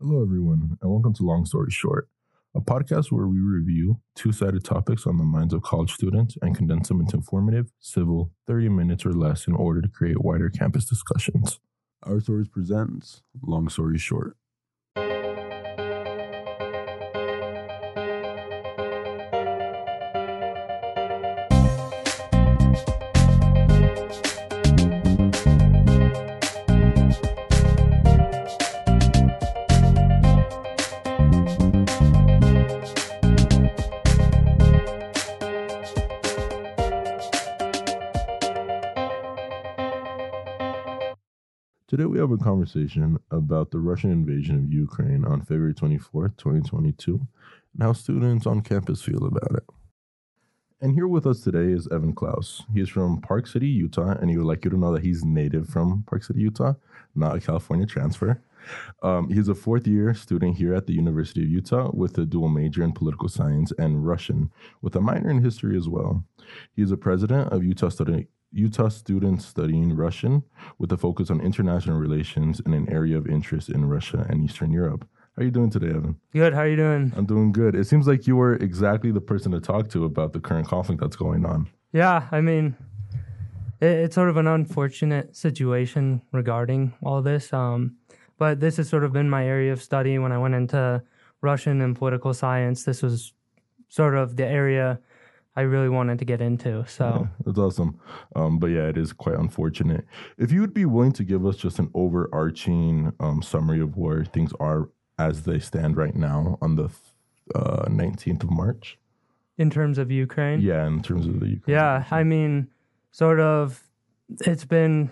Hello, everyone, and welcome to Long Story Short, a podcast where we review two sided topics on the minds of college students and condense them into informative, civil, 30 minutes or less in order to create wider campus discussions. Our Stories presents Long Story Short. Have a conversation about the Russian invasion of Ukraine on February 24th, 2022, and how students on campus feel about it. And here with us today is Evan Clouse. He is from Park City, Utah, and he would like you to know that he's native from Park City, Utah, not a California transfer. Um, he's a fourth year student here at the University of Utah with a dual major in political science and Russian, with a minor in history as well. He is a president of Utah Student Utah students studying Russian with a focus on international relations in an area of interest in Russia and Eastern Europe. How are you doing today, Evan? Good. How are you doing? I'm doing good. It seems like you were exactly the person to talk to about the current conflict that's going on. Yeah, I mean, it, it's sort of an unfortunate situation regarding all this. Um, but this has sort of been my area of study when I went into Russian and political science. This was sort of the area I really wanted to get into. So yeah, that's awesome. Um, but yeah, it is quite unfortunate. If you would be willing to give us just an overarching um, summary of where things are as they stand right now on the uh, 19th of March. In terms of Ukraine? Yeah, in terms of the Ukraine. Yeah, I mean, sort of, it's been,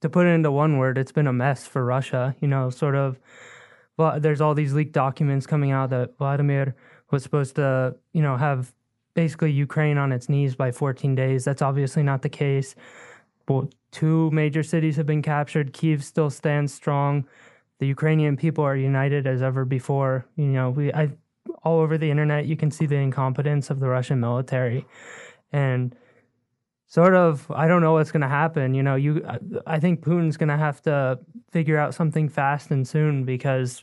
to put it into one word, it's been a mess for Russia. You know, sort of, well, there's all these leaked documents coming out that Vladimir was supposed to, you know, have basically Ukraine on its knees by 14 days. That's obviously not the case. But two major cities have been captured. Kiev still stands strong. The Ukrainian people are united as ever before. You know, we I all over the internet you can see the incompetence of the Russian military, and sort of I don't know what's going to happen. You know, you I think Putin's going to have to figure out something fast and soon because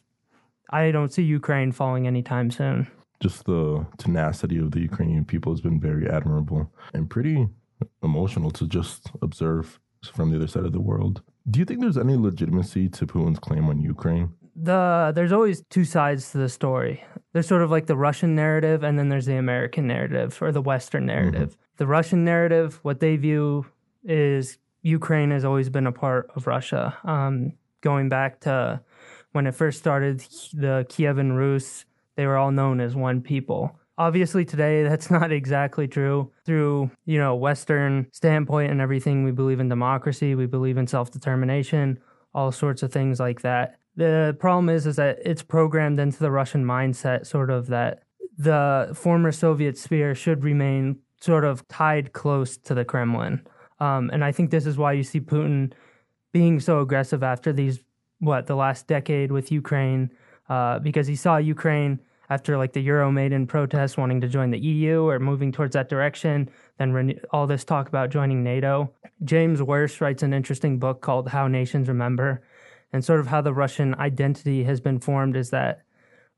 I don't see Ukraine falling anytime soon just the tenacity of the Ukrainian people has been very admirable and pretty emotional to just observe from the other side of the world. Do you think there's any legitimacy to Putin's claim on Ukraine? The there's always two sides to the story. There's sort of like the Russian narrative and then there's the American narrative or the Western mm-hmm. narrative. Mm-hmm. The Russian narrative, what they view is Ukraine has always been a part of Russia. Um, going back to when it first started, the Kievan Rus they were all known as one people. Obviously, today that's not exactly true. Through you know Western standpoint and everything, we believe in democracy, we believe in self determination, all sorts of things like that. The problem is, is that it's programmed into the Russian mindset, sort of that the former Soviet sphere should remain sort of tied close to the Kremlin. Um, and I think this is why you see Putin being so aggressive after these, what, the last decade with Ukraine, uh, because he saw Ukraine after like the Euro Euromaidan protests wanting to join the EU or moving towards that direction, then all this talk about joining NATO. James Wertsch writes an interesting book called How Nations Remember, and sort of how the Russian identity has been formed is that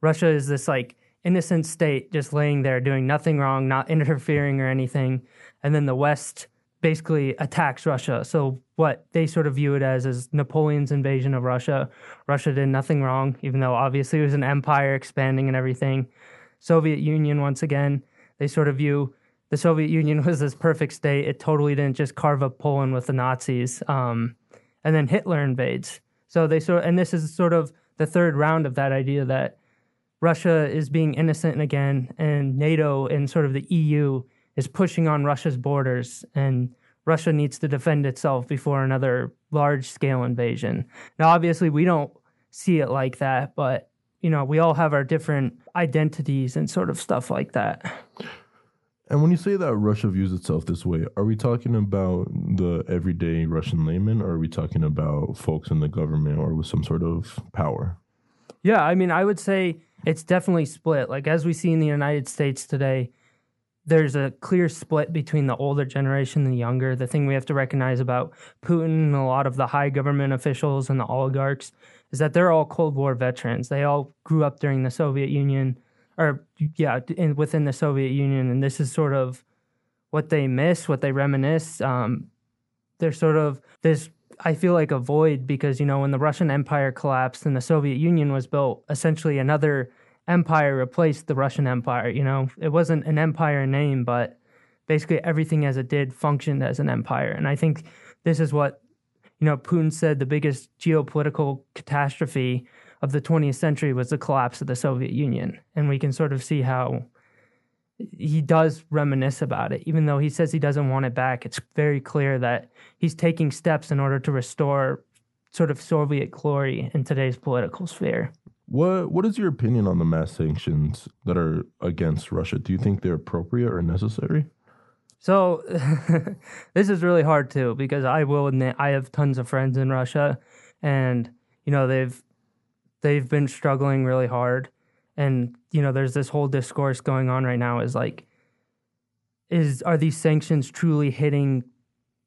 Russia is this like innocent state just laying there doing nothing wrong, not interfering or anything, and then the West basically attacks Russia. So what they sort of view it as is Napoleon's invasion of Russia. Russia did nothing wrong, even though obviously it was an empire expanding and everything. Soviet Union once again, they sort of view the Soviet Union was this perfect state. It totally didn't just carve up Poland with the Nazis. Um, and then Hitler invades. So they sort and this is sort of the third round of that idea that Russia is being innocent again, and NATO and sort of the EU is pushing on Russia's borders, and Russia needs to defend itself before another large scale invasion. Now, obviously, we don't see it like that, but you know, we all have our different identities and sort of stuff like that. And when you say that Russia views itself this way, are we talking about the everyday Russian layman, or are we talking about folks in the government or with some sort of power? Yeah, I mean, I would say it's definitely split. Like as we see in the United States today, there's a clear split between the older generation and the younger. The thing we have to recognize about Putin and a lot of the high government officials and the oligarchs is that they're all Cold War veterans. They all grew up during the Soviet Union, or yeah, in, within the Soviet Union, and this is sort of what they miss, what they reminisce. Um, they're sort of this. I feel like a void because you know when the Russian Empire collapsed and the Soviet Union was built, essentially another empire replaced the Russian Empire. You know, it wasn't an empire name, but basically everything as it did functioned as an empire. And I think this is what you know, Putin said the biggest geopolitical catastrophe of the 20th century was the collapse of the Soviet Union. And we can sort of see how he does reminisce about it. Even though he says he doesn't want it back, it's very clear that he's taking steps in order to restore sort of Soviet glory in today's political sphere. What What is your opinion on the mass sanctions that are against Russia? Do you think they're appropriate or necessary? So this is really hard too because I will admit I have tons of friends in Russia, and you know they've they've been struggling really hard, and you know there's this whole discourse going on right now is like, is are these sanctions truly hitting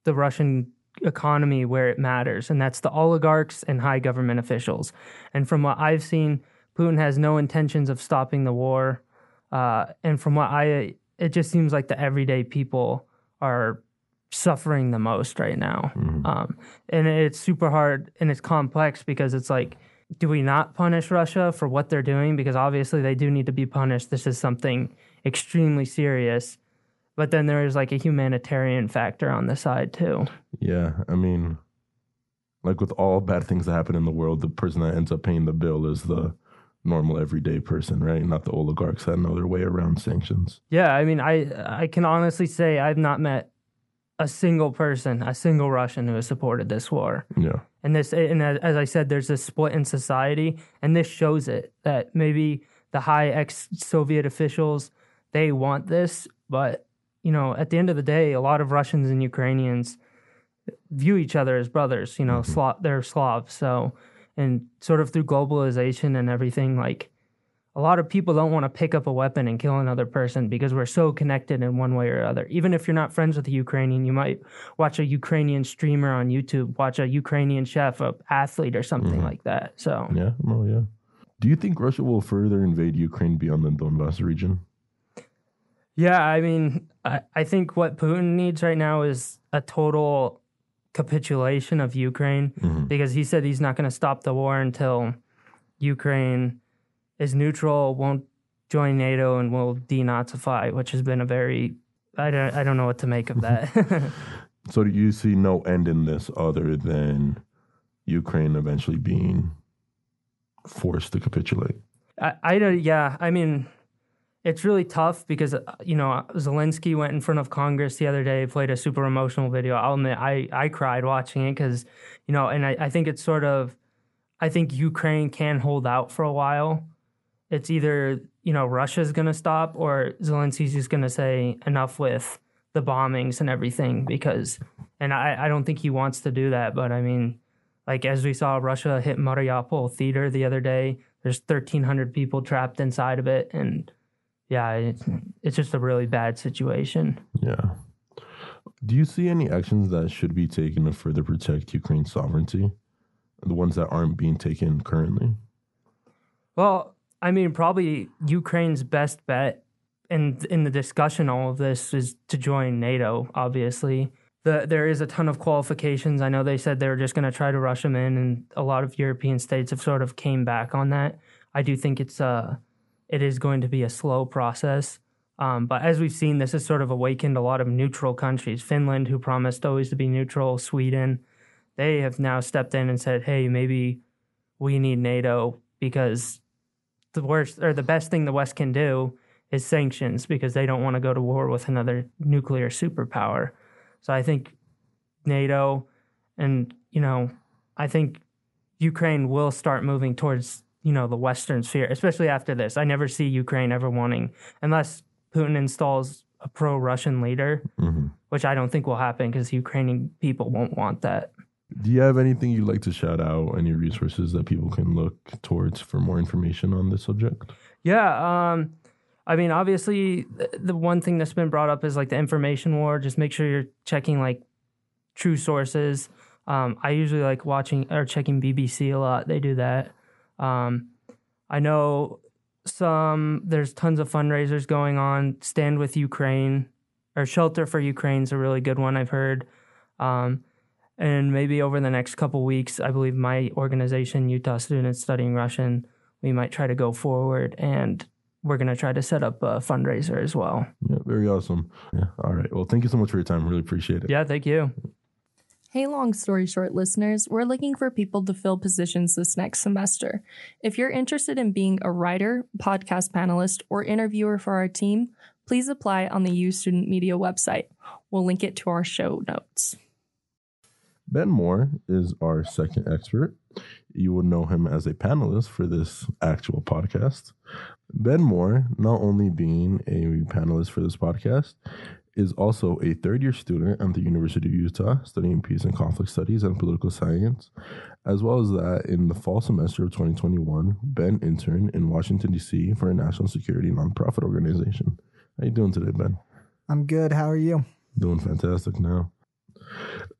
the Russian economy where it matters, and that's the oligarchs and high government officials, and from what I've seen, Putin has no intentions of stopping the war. Uh, and from what I it just seems like the everyday people are suffering the most right now. Mm-hmm. Um, and it's super hard and it's complex because it's like, do we not punish Russia for what they're doing? Because obviously they do need to be punished. This is something extremely serious. But then there is like a humanitarian factor on the side too. Yeah. I mean, like with all bad things that happen in the world, the person that ends up paying the bill is the normal everyday person, right? Not the oligarchs that know their way around sanctions. Yeah, I mean, I I can honestly say I've not met a single person, a single Russian who has supported this war. Yeah. And this, and as I said, there's a split in society, and this shows it that maybe the high ex-Soviet officials they want this, but you know, at the end of the day, a lot of Russians and Ukrainians view each other as brothers. You know, mm-hmm. They're Slavs, so and sort of through globalization and everything like a lot of people don't want to pick up a weapon and kill another person because we're so connected in one way or other. Even if you're not friends with a Ukrainian, you might watch a Ukrainian streamer on YouTube, watch a Ukrainian chef, a athlete, or something mm-hmm. like that. So yeah, oh yeah. Do you think Russia will further invade Ukraine beyond the Donbass region? Yeah, I mean, I, I think what Putin needs right now is a total capitulation of Ukraine mm-hmm. because he said he's not going to stop the war until Ukraine is neutral, won't join NATO, and will denazify, which has been a very I don't I don't know what to make of that. so do you see no end in this other than Ukraine eventually being forced to capitulate? I, I don't yeah, I mean it's really tough because uh, you know Zelensky went in front of Congress the other day, played a super emotional video. I'll admit I I cried watching it because you know, and I, I think it's sort of I think Ukraine can hold out for a while. It's either you know Russia's going to stop or Zelensky's just going to say enough with the bombings and everything because, and I I don't think he wants to do that, but I mean, like as we saw Russia hit Mariupol theater the other day, there's 1,300 people trapped inside of it and yeah, it's, it's just a really bad situation. Yeah. Do you see any actions that should be taken to further protect Ukraine's sovereignty? The ones that aren't being taken currently? Well, I mean, probably Ukraine's best bet in in the discussion all of this is to join NATO, obviously. The, there is a ton of qualifications. I know they said they were just going to try to rush them in, and a lot of European states have sort of came back on that. I do think it's uh, it is going to be a slow process. Um, but as we've seen, this has sort of awakened a lot of neutral countries. Finland, who promised always to be neutral, Sweden, they have now stepped in and said, hey, maybe we need NATO because the worst or the best thing the West can do is sanctions because they don't want to go to war with another nuclear superpower. So I think NATO and, you know, I think Ukraine will start moving towards you know the Western sphere, especially after this. I never see Ukraine ever wanting, unless Putin installs a pro-Russian leader, mm-hmm. which I don't think will happen because Ukrainian people won't want that. Do you have anything you'd like to shout out? Any resources that people can look towards for more information on this subject? Yeah, um, I mean, obviously, the one thing that's been brought up is like the information war. Just make sure you're checking like true sources. Um, I usually like watching or checking BBC a lot. They do that. Um, I know some. There's tons of fundraisers going on. Stand with Ukraine or Shelter for Ukraine is a really good one. I've heard. Um, and maybe over the next couple weeks, I believe my organization, Utah Students Studying Russian, we might try to go forward and we're going to try to set up a fundraiser as well. Yeah, very awesome. Yeah. All right. Well, thank you so much for your time. Really appreciate it. Yeah, thank you. Hey, long story short, listeners, we're looking for people to fill positions this next semester. If you're interested in being a writer, podcast panelist, or interviewer for our team, please apply on the U Student Media website. We'll link it to our show notes. Ben Moore is our second expert. You will know him as a panelist for this actual podcast. Ben Moore, not only being a panelist for this podcast, is also a third year student at the University of Utah studying peace and conflict studies and political science. As well as that, in the fall semester of 2021, Ben interned in Washington, D.C. for a national security nonprofit organization. How you doing today, Ben? I'm good. How are you? Doing fantastic now.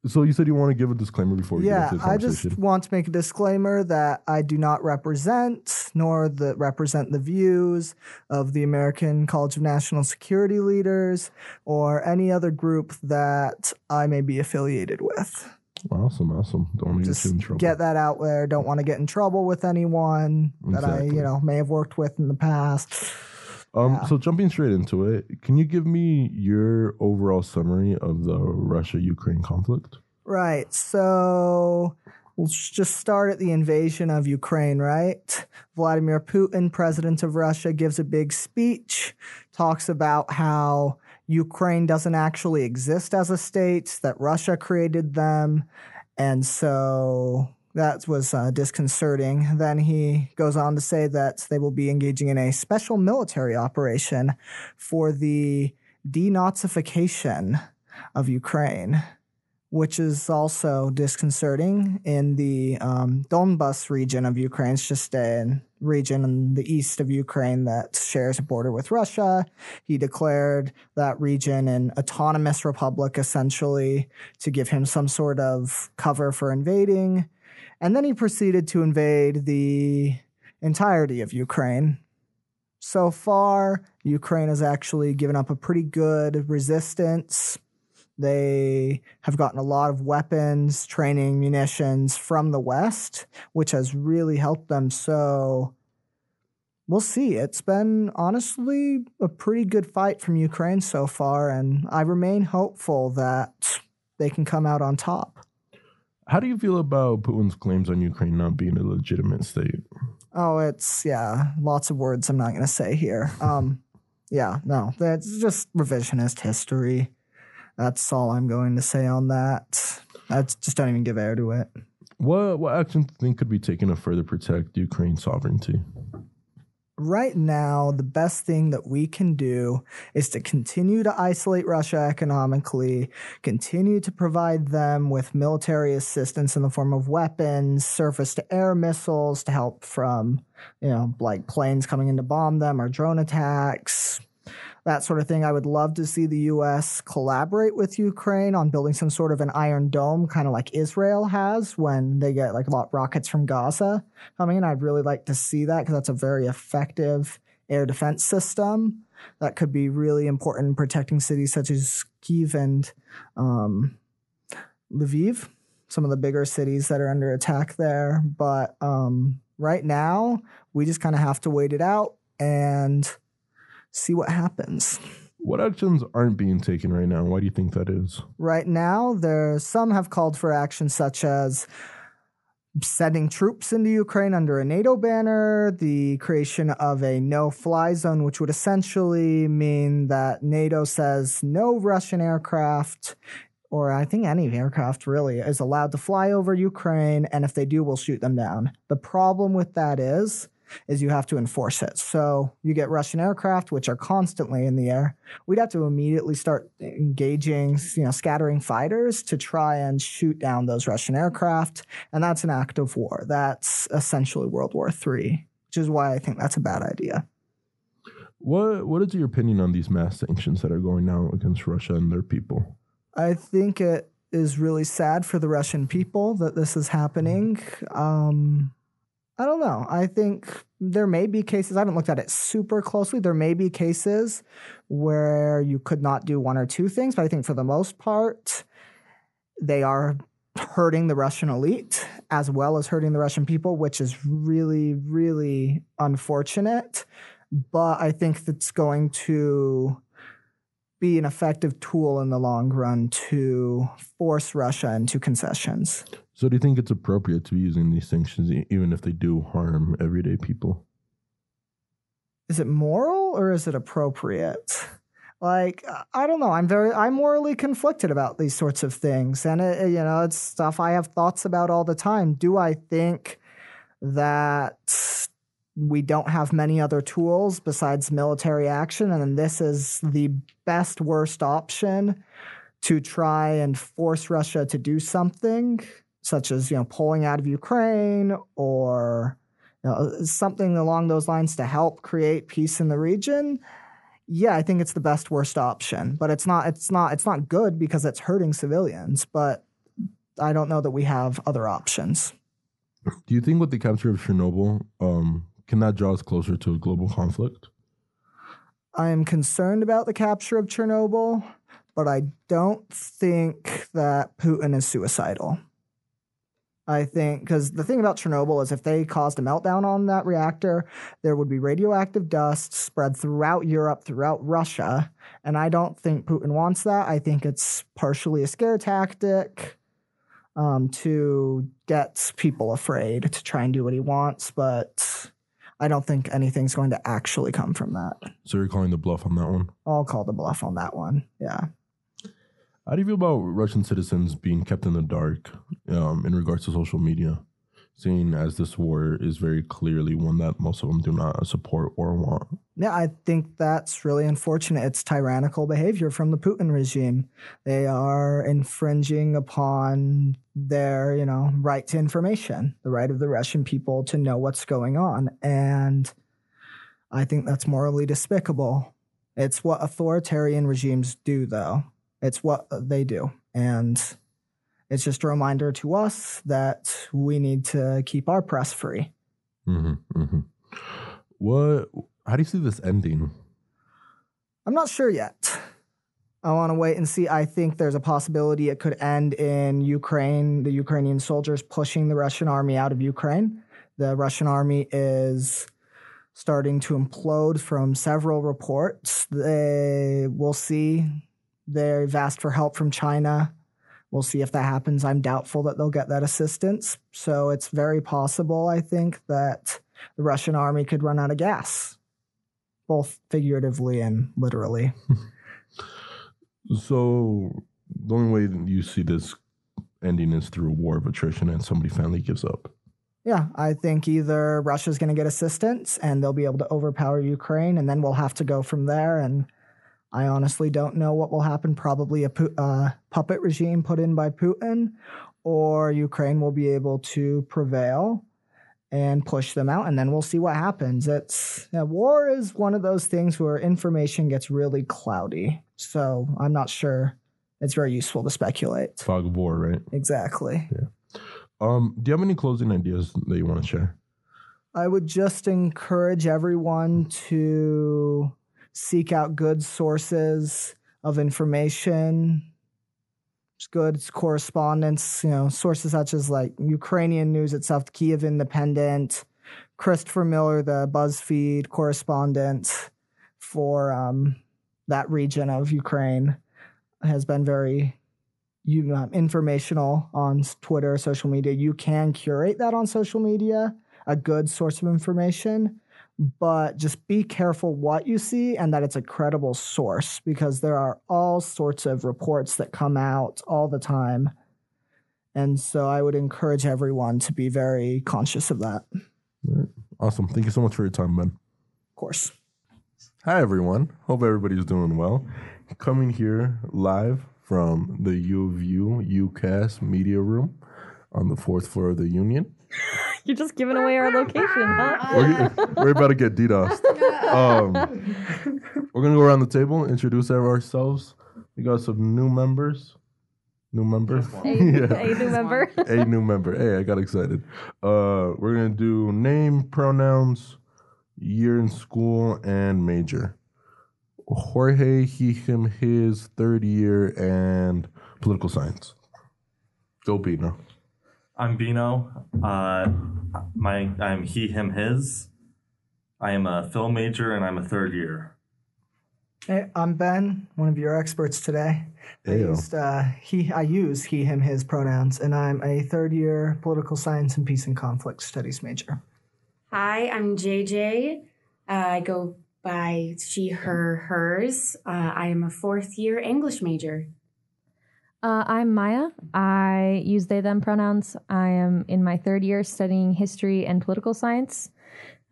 So you said you want to give a disclaimer before yeah, get into the I just want to make a disclaimer that I do not represent nor the represent the views of the American College of National Security Leaders or any other group that I may be affiliated with. awesome, awesome. Don't want to get in trouble. get that out there. Don't want to get in trouble with anyone that I, you know, may have worked with in the past. Um, Yeah. So jumping straight into it, can you give me your overall summary of the Russia-Ukraine conflict? Right. So let's just start at the invasion of Ukraine, right? Vladimir Putin, president of Russia, gives a big speech, talks about how Ukraine doesn't actually exist as a state, that Russia created them. And so that was uh, disconcerting. Then he goes on to say that they will be engaging in a special military operation for the denazification of Ukraine which is also disconcerting in the um, Donbas region of Ukraine. It's just a region in the east of Ukraine that shares a border with Russia. He declared that region an autonomous republic, essentially, to give him some sort of cover for invading. And then he proceeded to invade the entirety of Ukraine. So far, Ukraine has actually given up a pretty good resistance. They have gotten a lot of weapons, training, munitions from the West, which has really helped them. So we'll see. It's been honestly a pretty good fight from Ukraine so far, and I remain hopeful that they can come out on top. How do you feel about Putin's claims on Ukraine not being a legitimate state? Oh, it's yeah, lots of words I'm not going to say here. Um, yeah, no, that's just revisionist history. That's all I'm going to say on that. I just don't even give air to it. What what actions do you think could be taken to further protect Ukraine's sovereignty? Right now, the best thing that we can do is to continue to isolate Russia economically, continue to provide them with military assistance in the form of weapons, surface to air missiles to help from, you know, like planes coming in to bomb them or drone attacks, that sort of thing. I would love to see the U.S. collaborate with Ukraine on building some sort of an iron dome, kind of like Israel has when they get like a lot of rockets from Gaza coming in. I'd really like to see that because that's a very effective air defense system that could be really important in protecting cities such as Kiev and um, Lviv, some of the bigger cities that are under attack there. But um, right now, we just kind of have to wait it out and see what happens. What actions aren't being taken right now? Why do you think that is? Right now, there some have called for action such as sending troops into Ukraine under a NATO banner, the creation of a no-fly zone, which would essentially mean that NATO says no Russian aircraft. Or I think any aircraft really is allowed to fly over Ukraine, and if they do, we'll shoot them down. The problem with that is, is you have to enforce it. So you get Russian aircraft, which are constantly in the air. We'd have to immediately start engaging, you know, scattering fighters to try and shoot down those Russian aircraft. And that's an act of war. That's essentially World War III, which is why I think that's a bad idea. What What is your opinion on these mass sanctions that are going now against Russia and their people? I think it is really sad for the Russian people that this is happening. Um, I don't know. I think there may be cases, I haven't looked at it super closely. There may be cases where you could not do one or two things, but I think for the most part, they are hurting the Russian elite as well as hurting the Russian people, which is really, really unfortunate. But I think that's going to be an effective tool in the long run to force Russia into concessions. So, do you think it's appropriate to be using these sanctions even if they do harm everyday people? Is it moral or is it appropriate? Like I don't know. I'm very I'm morally conflicted about these sorts of things, and it, you know it's stuff I have thoughts about all the time. Do I think that we don't have many other tools besides military action, and this is the best worst option to try and force Russia to do something, such as you know pulling out of Ukraine or you know, something along those lines to help create peace in the region? Yeah, I think it's the best worst option, but it's not. It's not. It's not good because it's hurting civilians. But I don't know that we have other options. Do you think with the capture of Chernobyl, um, can that draw us closer to a global conflict? I am concerned about the capture of Chernobyl, but I don't think that Putin is suicidal. I think because the thing about Chernobyl is if they caused a meltdown on that reactor, there would be radioactive dust spread throughout Europe, throughout Russia. And I don't think Putin wants that. I think it's partially a scare tactic um, to get people afraid to try and do what he wants. But I don't think anything's going to actually come from that. So, you're calling the bluff on that one? I'll call the bluff on that one. Yeah. How do you feel about Russian citizens being kept in the dark um, in regards to social media, seeing as this war is very clearly one that most of them do not support or want? Yeah, I think that's really unfortunate. It's tyrannical behavior from the Putin regime. They are infringing upon their, you know, right to information, the right of the Russian people to know what's going on. And I think that's morally despicable. It's what authoritarian regimes do, though. It's what they do. And it's just a reminder to us that we need to keep our press free. Mm-hmm, mm-hmm. What? How do you see this ending? I'm not sure yet. I want to wait and see. I think there's a possibility it could end in Ukraine, the Ukrainian soldiers pushing the Russian army out of Ukraine. The Russian army is starting to implode from several reports. They will see. They've asked for help from China. We'll see if that happens. I'm doubtful that they'll get that assistance. So it's very possible, I think, that the Russian army could run out of gas, both figuratively and literally. So, the only way that you see this ending is through a war of attrition and somebody finally gives up. Yeah, I think either Russia's going to get assistance and they'll be able to overpower Ukraine, and then we'll have to go from there. And I honestly don't know what will happen. Probably a pu- uh, puppet regime put in by Putin, or Ukraine will be able to prevail and push them out, and then we'll see what happens. It's yeah, war is one of those things where information gets really cloudy, so I'm not sure. It's very useful to speculate. Fog of war, right? Exactly. Um, do you have any closing ideas that you want to share? I would just encourage everyone to seek out good sources of information. Good correspondence, you know, sources such as like Ukrainian news itself, the Kiev Independent, Christopher Miller, the BuzzFeed correspondent for um, that region of Ukraine, has been very you informational on Twitter, social media. You can curate that on social media, a good source of information, but just be careful what you see and that it's a credible source because there are all sorts of reports that come out all the time. And so I would encourage everyone to be very conscious of that. Awesome. Thank you so much for your time, Ben. Of course. Hi, everyone. Hope everybody's doing well. Coming here live from the U of U UCAS media room on the fourth floor of the Union. You're just giving away our location, huh? We're, we're about to get DDoSed. Um, we're going to go around the table, introduce ourselves. We got some new members. New member? A, a new member. a new member. Hey, I got excited. Uh, we're gonna do name, pronouns, year in school, and major. Jorge, he, him, his, third year, and political science. Go Pino. I'm Bino. Uh, my I'm he, him, his. I am a film major and I'm a third year. Hey, I'm Ben, one of your experts today. I Ayo. used uh, he. I use he, him, his pronouns, and I'm a third year political science and peace and conflict studies major. Hi, I'm JJ. Uh, I go by she, her, hers. Uh, I am a fourth year English major. Uh, I'm Maya. I use they them pronouns. I am in my third year studying history and political science.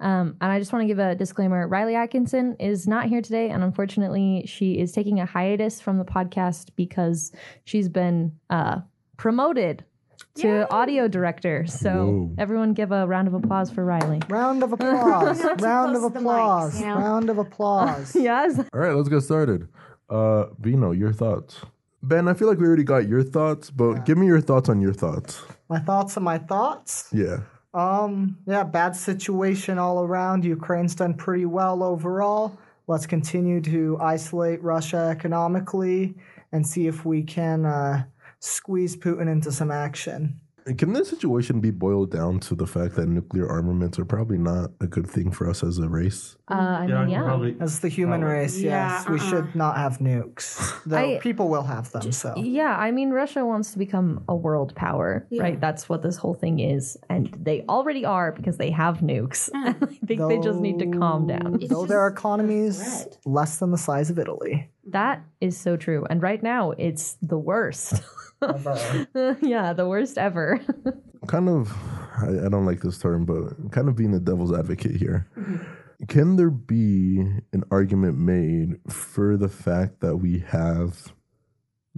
Um, and I just want to give a disclaimer Riley Atkinson is not here today. And unfortunately, she is taking a hiatus from the podcast because she's been uh, promoted to audio director. So Whoa. everyone give a round of applause for Riley. Round of applause. Round of to the mics, applause. you know? Round of applause. Yes. All right, let's get started. Uh, Bino, your thoughts. Ben, I feel like we already got your thoughts, but give me your thoughts on your thoughts. My thoughts are my thoughts. Yeah. Um, yeah, bad situation all around. Ukraine's done pretty well overall. Let's continue to isolate Russia economically and see if we can uh, squeeze Putin into some action. And Can this situation be boiled down to the fact that nuclear armaments are probably not a good thing for us as a race? Uh, I mean, yeah. probably. As the human Probably. race, Yeah, yes, we uh-uh. should not have nukes. Though I- people will have them, so. Yeah, I mean, Russia wants to become a world power, Yeah. right? That's what this whole thing is. And they already are because they have nukes. And I think they just need to calm down. It's Though their just economies threat. less than the size of Italy. That is so true. And right now, it's the worst. yeah, the worst ever. Kind of, I, I don't like this term, but kind of being the devil's advocate here. Can there be an argument made for the fact that we have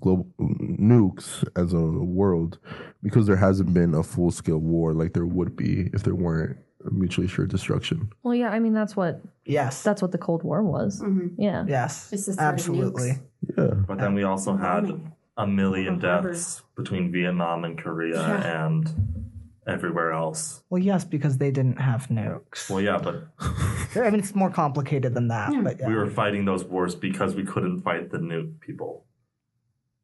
global nukes as a world because there hasn't been a full scale war like there would be if there weren't mutually assured destruction? well, yeah, I mean, that's what Yes. that's what the Cold War was. Mhm. Yeah. yes. It's the threat of Absolutely. nukes. Yeah. But then we also had Bombing. a million deaths between Vietnam and Korea Yeah. and everywhere else. Well, yes, because they didn't have nukes. Well, yeah, but I mean, it's more complicated than that. But yeah. we were fighting those wars because we couldn't fight the nuke people.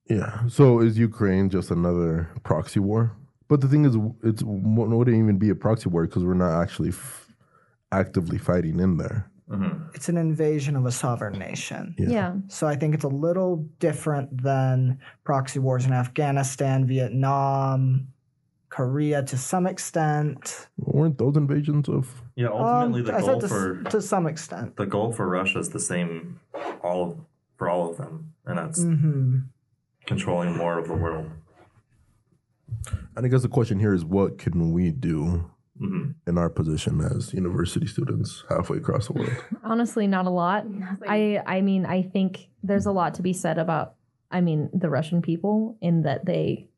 Yeah. So is Ukraine just another proxy war? But the thing is, it's wouldn't even be a proxy war because we're not actually f- actively fighting in there. hmm it's an invasion of a sovereign nation. Yeah. Yeah. So I think it's a little different than proxy wars in Afghanistan, Vietnam, Korea to some extent. Weren't those invasions of? Yeah, ultimately Um, the I goal to, for to some extent. the goal for Russia is the same all of, for all of them, and that's hmm controlling more of the world. And I guess the question here is, what can we do hmm in our position as university students halfway across the world? Honestly, not a lot. I I mean, I think there's a lot to be said about I mean, the Russian people in that they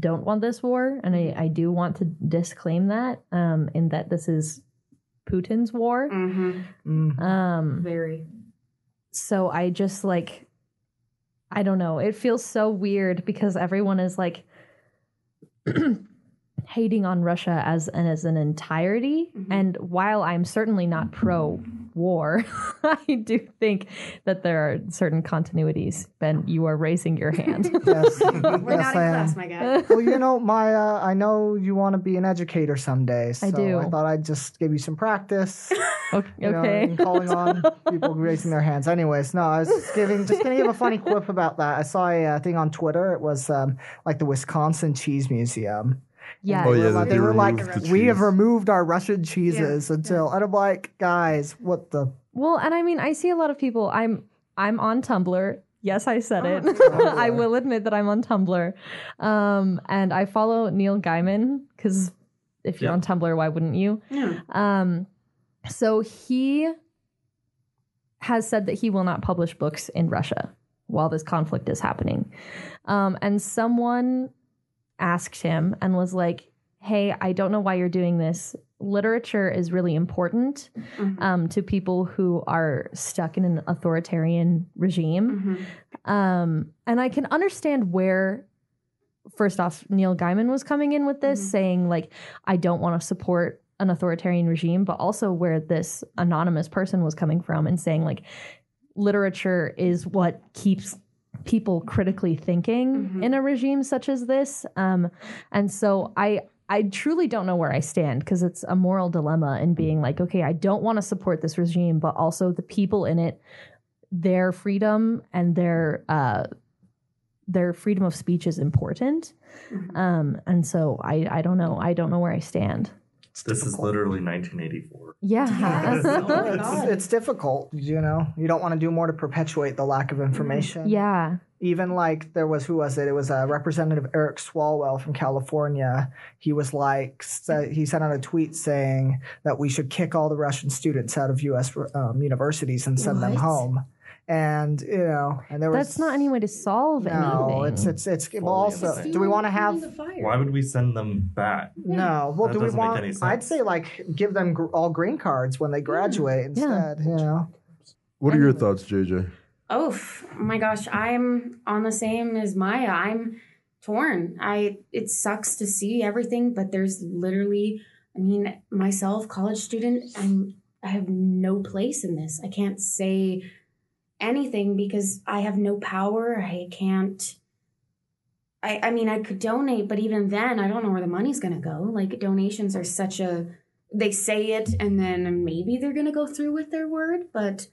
don't want this war and I, I do want to disclaim that um in that this is Putin's war. Mm-hmm. Mm. Um Very. so I just like I don't know. It feels so weird because everyone is like hating on Russia as an as an entirety. Mhm. And while I'm certainly not pro war, I do think that there are certain continuities. Ben, you are raising your hand. Yes, We're yes, not in class, my guy. Well, you know, Maya, I know you want to be an educator someday. So I do. I thought I'd just give you some practice. Okay. you know, okay. and calling on people raising their hands. Anyways, no, I was just giving, just gonna give a funny quip about that. I saw a uh, thing on Twitter. It was um, like the Wisconsin Cheese Museum. yeah. Oh, They yeah, were like, they they were like, the we have removed our Russian cheeses until, and I'm like, guys, what the? Well, and I mean, I see a lot of people. I'm I'm on Tumblr. Yes, I said it. I will admit that I'm on Tumblr, um, and I follow Neil Gaiman because if you're Yeah. on Tumblr, why wouldn't you? Yeah. Um, so he has said that he will not publish books in Russia while this conflict is happening. Um, and someone asked him and was like, Hey, I don't know why you're doing this. Literature is really important Mhm. um, to people who are stuck in an authoritarian regime. Mhm. Um, and I can understand where first off, Neil Gaiman was coming in with this, Mhm. saying like, I don't want to support an authoritarian regime, but also where this anonymous person was coming from and saying like, literature is what keeps people critically thinking Mhm. in a regime such as this. Um, and so I. I truly don't know where I stand because it's a moral dilemma in being like, okay, I don't want to support this regime, but also the people in it, their freedom and their uh, their freedom of speech is important. Mhm. Um, and so I, I don't know. I don't know where I stand. This is literally 1984. Yeah. Yes. It's, it's difficult, you know. You don't want to do more to perpetuate the lack of information. yeah. Even like there was who was it? It was uh, Representative Eric Swalwell from California. He was like sa- he sent out a tweet saying that we should kick all the Russian students out of U.S. um, universities and send them home. And you know, and there was That's not any way to solve no. anything. It's it's it's Fully also. Do we want to have? Why would we send them back? No. Well, That do we doesn't make want? any sense. I'd say like give them gr- all green cards when they graduate instead. You know. What are your thoughts, JJ? Oh f- my gosh, I'm on the same as Maya. I'm torn. I it sucks to see everything, but there's literally, I mean, myself, college student, I'm I have no place in this. I can't say anything because I have no power. I can't. I I mean, I could donate, but even then, I don't know where the money's gonna go. Like donations are such a they say it and then maybe they're gonna go through with their word, but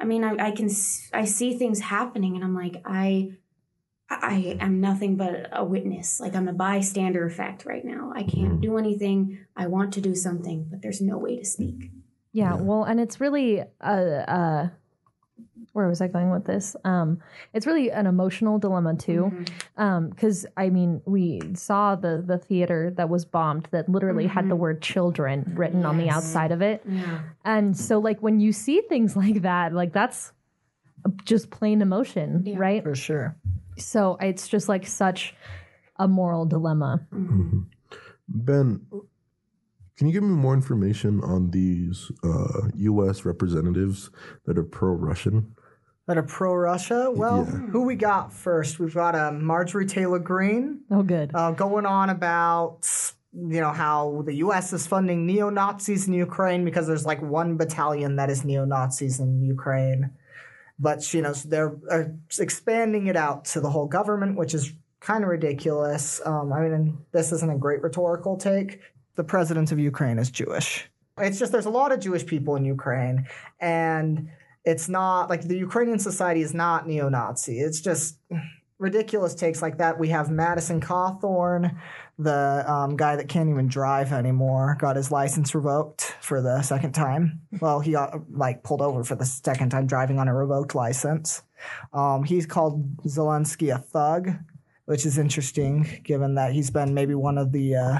I mean, I, I can I see things happening, and I'm like, I I am nothing but a witness. Like I'm a bystander effect right now. I can't do anything. I want to do something, but there's no way to speak. yeah, Yeah. Well, and it's really uh, uh, where was I going with this? Um, it's really an emotional dilemma too. Because I mean, we saw the the theater that was bombed that literally had the Mhm. word "children" written on the outside of it, Yeah. and so like when you see things like that, like that's just plain emotion, Yeah. right? For sure. So it's just like such a moral dilemma. Mhm. Ben, can you give me more information on these uh, U.S. representatives that are pro-Russian? That are pro Russia. Well, Yeah. who we got first? We've got uh, Marjorie Taylor Greene Oh, good. uh, going on about you know how the U.S. is funding neo Nazis in Ukraine because there's like one battalion that is neo Nazis in Ukraine, but you know they're uh, expanding it out to the whole government, which is kind of ridiculous. Um, I mean, this isn't a great rhetorical take. The president of Ukraine is Jewish. It's just there's a lot of Jewish people in Ukraine, and it's not like the Ukrainian society is not neo-Nazi. It's just ridiculous takes like that. We have Madison Cawthorn, the um, guy that can't even drive anymore, got his license revoked for the second time. Well, he got like pulled over for the second time driving on a revoked license. Um, he's called Zelensky a thug, which is interesting given that he's been maybe one of the uh,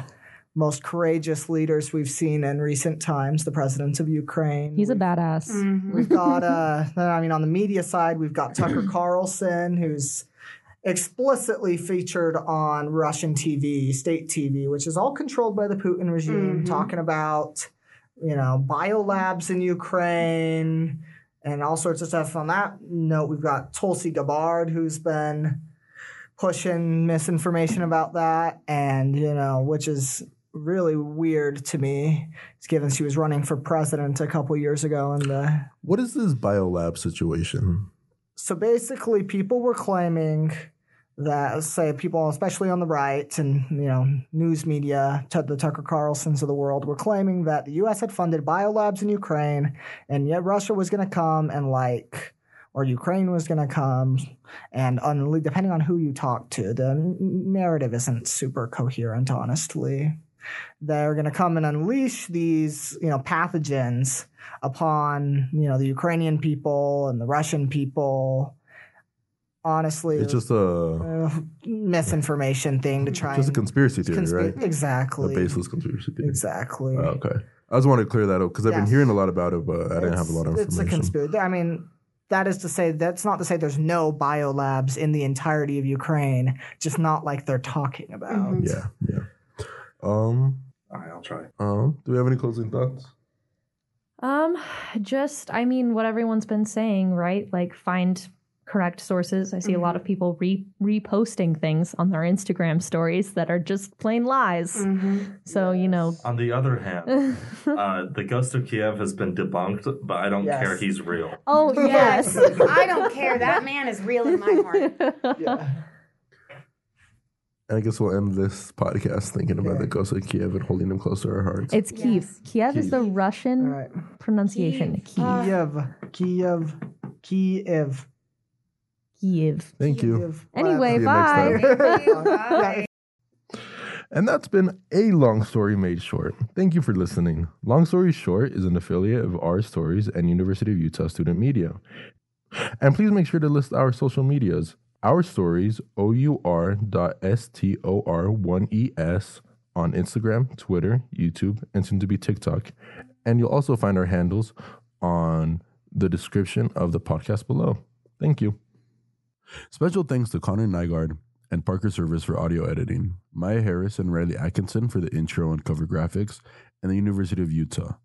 most courageous leaders we've seen in recent times, the president of Ukraine. He's a badass. Mhm. We've got, uh, I mean, on the media side, we've got Tucker Carlson, who's explicitly featured on Russian TV, state TV, which is all controlled by the Putin regime, Mhm. talking about, you know, biolabs in Ukraine and all sorts of stuff. On that note, we've got Tulsi Gabbard, who's been pushing misinformation about that, and, you know, which is really weird to me, given she was running for president a couple years ago in the What is this biolab situation? so basically people were claiming that say people especially on the right and you know news media the tucker carlsons of the world were claiming that the us had funded biolabs in ukraine and yet russia was going to come and like or ukraine was going to come and depending on who you talk to the narrative isn't super coherent honestly they're going to come and unleash these you know pathogens upon you know the Ukrainian people and the Russian people. Honestly, It's just a uh, misinformation thing to try just a conspiracy theory, consp- right? A Exactly. baseless conspiracy theory. Exactly. Oh, okay. I just wanted to clear that up because I've been hearing a lot about it, but I didn't have a lot of It's- It's a conspiracy. I mean, that is to say, that's not to say there's no biolabs in the entirety of Ukraine, just not like they're talking about. Mhm. yeah, yeah. Um, All right, I'll try. um, do we have any closing thoughts? Um, just I mean what everyone's been saying, right? Like find correct sources. I see a lot of people re- reposting things on their Instagram stories that are just plain lies. Mhm. So, you know, On the other hand, uh, the ghost of Kiev has been debunked, but I don't Yes. care. He's real. oh, yes. I don't care. That man is real in my heart. Yeah. And I guess we'll end this podcast thinking about the ghost of Kiev and holding him close to our hearts. It's Kiev. Yes. Kiev is the Russian right. pronunciation. Kiev. Ah. Kiev. Kiev. Kiev. Kiev. Thank you. Kiev. Anyway, See you next bye. time. Bye. And that's been a long story made short. Thank you for listening. Long Story Short is an affiliate of Our Stories and University of Utah Student Media. And please make sure to list our social medias. Our Stories, O U R dot S T O R 1 E S on Instagram, Twitter, YouTube, and soon to be TikTok. And you'll also find our handles on the description of the podcast below. Thank you. Special thanks to Connor Nygaard and Parker Service for audio editing, Maya Harris and Riley Atkinson for the intro and cover graphics, and the University of Utah.